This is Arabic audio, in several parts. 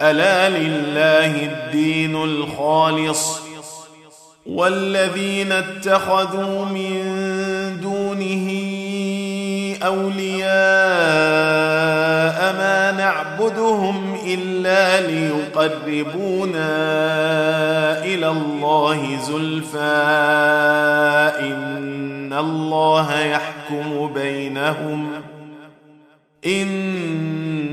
ألا لله الدين الخالص والذين اتخذوا من دونه أولياء ما نعبدهم إلا ليقربونا إلى الله زلفى إن الله يحكم بينهم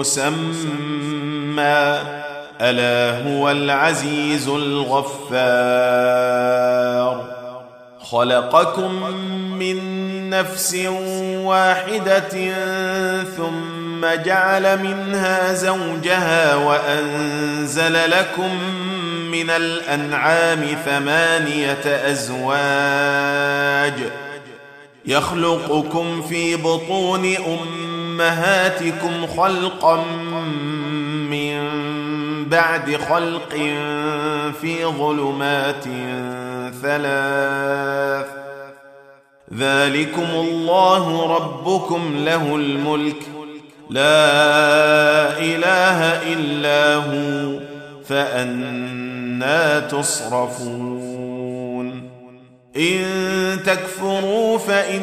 مسمى. ألا هو العزيز الغفار. خلقكم من نفس واحدة ثم جعل منها زوجها وأنزل لكم من الأنعام ثمانية أزواج. يخلقكم في بطون أمهاتكم خلقا من بعد خلق في ظلمات ثلاث. ذلكم الله ربكم له الملك. لا إله إلا هو فأنا تصرفون. إن تكفروا فإن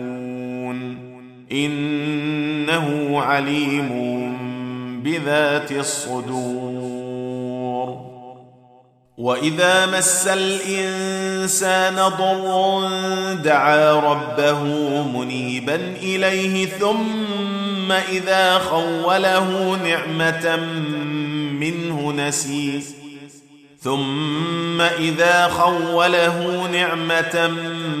إنه عليم بذات الصدور. وإذا مس الإنسان ضر دعا ربه منيبا إليه ثم إذا خوله نعمة منه نسي ثم إذا خوله نعمة منه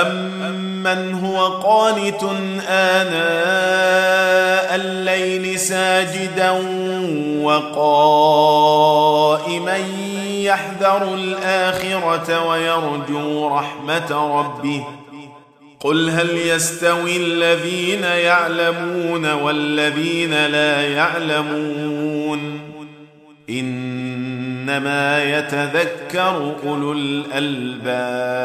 امن هو قانت اناء الليل ساجدا وقائما يحذر الاخره ويرجو رحمه ربه قل هل يستوي الذين يعلمون والذين لا يعلمون انما يتذكر اولو الالباب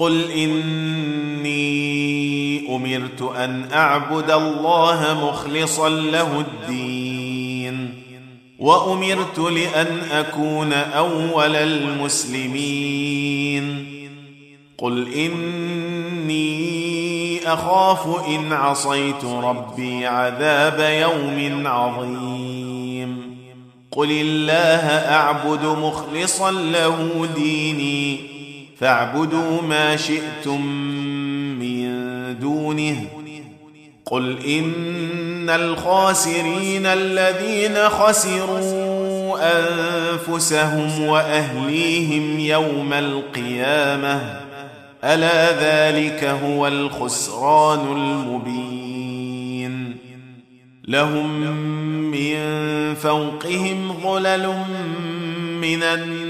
قل إني أمرت أن أعبد الله مخلصا له الدين وأمرت لأن أكون أول المسلمين قل إني أخاف إن عصيت ربي عذاب يوم عظيم قل الله أعبد مخلصا له ديني فاعبدوا ما شئتم من دونه. قل إن الخاسرين الذين خسروا أنفسهم وأهليهم يوم القيامة. ألا ذلك هو الخسران المبين. لهم من فوقهم ظلل من النار.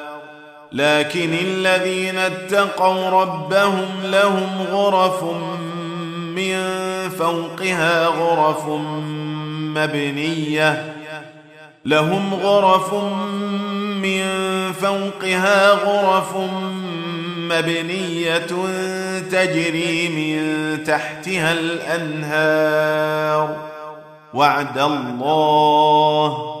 لكن الذين اتقوا ربهم لهم غرف من فوقها غرف مبنية. لهم غرف من فوقها غرف مبنية تجري من تحتها الأنهار. وعد الله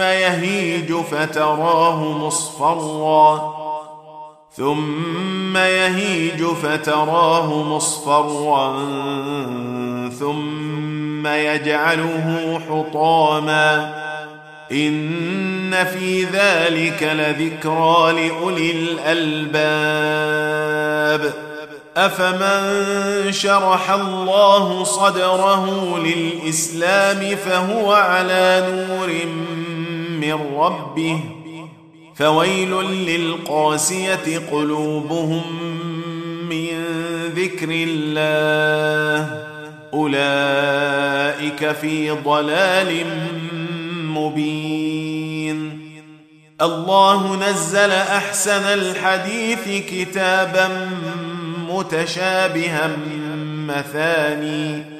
يهيج فتراه مصفرا. ثم يهيج فتراه مصفرا. ثم يجعله حطاما. إن في ذلك لذكرى لأولي الألباب. أفمن شرح الله صدره للإسلام فهو على نور من ربه فويل للقاسية قلوبهم من ذكر الله. أولئك في ضلال مبين. الله نزل أحسن الحديث كتابا متشابها مثاني.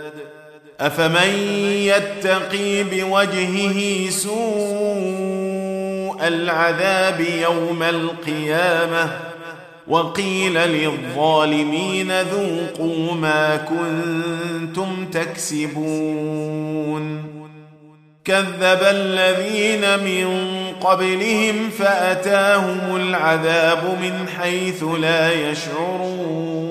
أفمن يتقي بوجهه سوء العذاب يوم القيامة وقيل للظالمين ذوقوا ما كنتم تكسبون كذب الذين من قبلهم فأتاهم العذاب من حيث لا يشعرون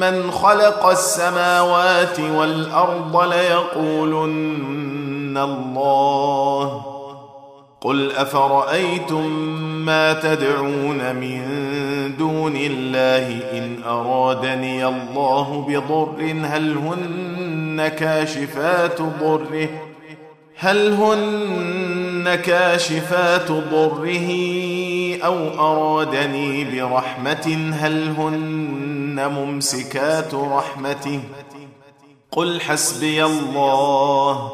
من خلق السماوات والارض ليقولن الله قل افرايتم ما تدعون من دون الله ان ارادني الله بضر هل هن كاشفات ضره هل هن كاشفات ضره أو ارادني برحمه هل هن ممسكات رحمته. قل حسبي الله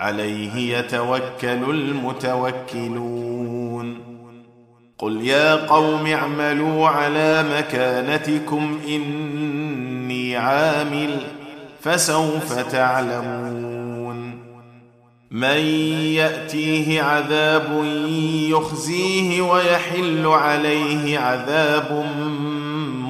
عليه يتوكل المتوكلون. قل يا قوم اعملوا على مكانتكم إني عامل فسوف تعلمون. من يأتيه عذاب يخزيه ويحل عليه عذاب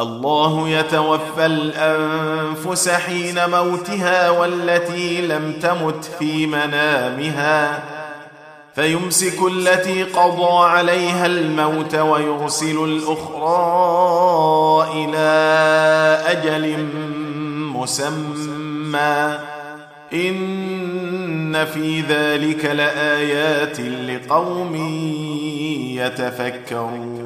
الله يتوفى الأنفس حين موتها والتي لم تمت في منامها فيمسك التي قضى عليها الموت ويرسل الأخرى إلى أجل مسمى. إن في ذلك لآيات لقوم يتفكرون.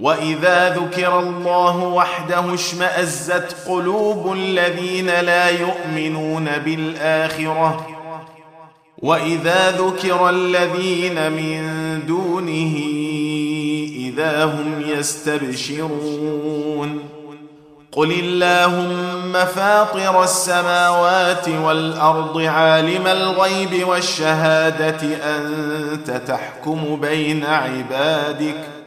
واذا ذكر الله وحده اشمازت قلوب الذين لا يؤمنون بالاخره واذا ذكر الذين من دونه اذا هم يستبشرون قل اللهم فاطر السماوات والارض عالم الغيب والشهاده انت تحكم بين عبادك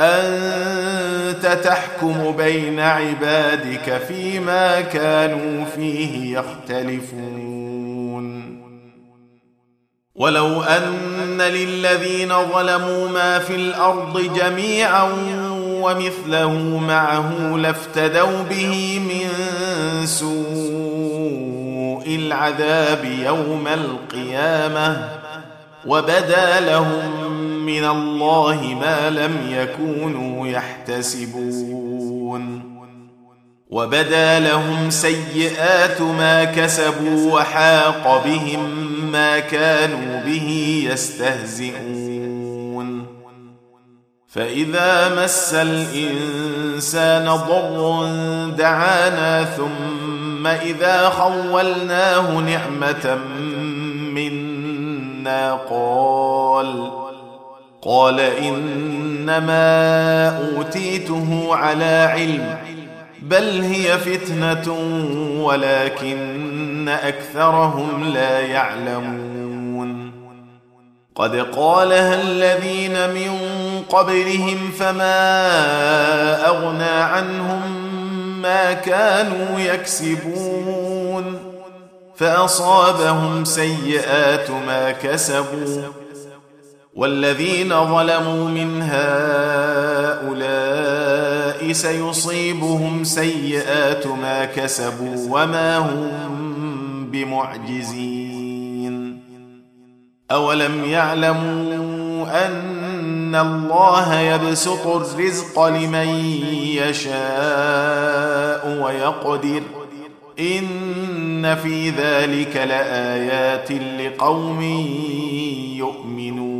أنت تحكم بين عبادك فيما كانوا فيه يختلفون. ولو أن للذين ظلموا ما في الأرض جميعا ومثله معه لافتدوا به من سوء العذاب يوم القيامة وبدا لهم من الله ما لم يكونوا يحتسبون. وبدا لهم سيئات ما كسبوا وحاق بهم ما كانوا به يستهزئون. فإذا مس الإنسان ضر دعانا ثم إذا خولناه نعمة منا قال قال إنما أوتيته على علم بل هي فتنة ولكن أكثرهم لا يعلمون. قد قالها الذين من قبلهم فما أغنى عنهم ما كانوا يكسبون. فأصابهم سيئات ما كسبوا. والذين ظلموا من هؤلاء سيصيبهم سيئات ما كسبوا وما هم بمعجزين. أولم يعلموا أن الله يبسط الرزق لمن يشاء ويقدر. إن في ذلك لآيات لقوم يؤمنون.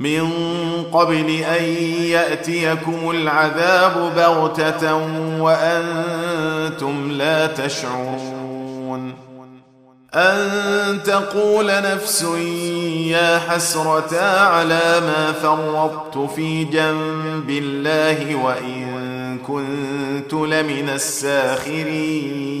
من قبل أن يأتيكم العذاب بغتة وأنتم لا تشعرون أن تقول نفس يا حسرتا على ما فرطت في جنب الله وإن كنت لمن الساخرين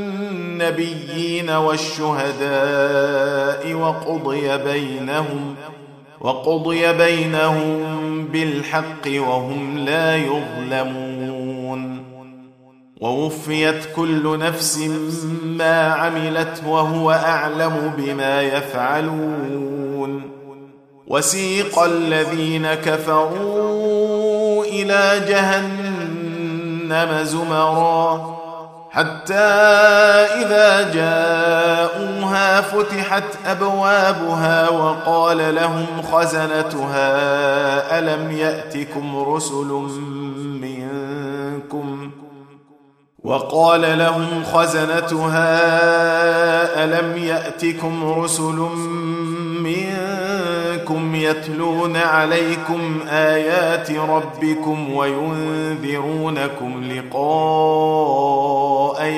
النبيين والشهداء وقضي بينهم وقضي بينهم بالحق وهم لا يظلمون. ووفيت كل نفس ما عملت وهو أعلم بما يفعلون. وسيق الذين كفروا إلى جهنم زمرًا. حتى إذا جاءوها فتحت أبوابها وقال لهم خزنتها ألم يأتكم رسل منكم؟ وقال لهم خزنتها ألم يأتكم رسل منكم يتلون عليكم آيات ربكم وينذرونكم لقاء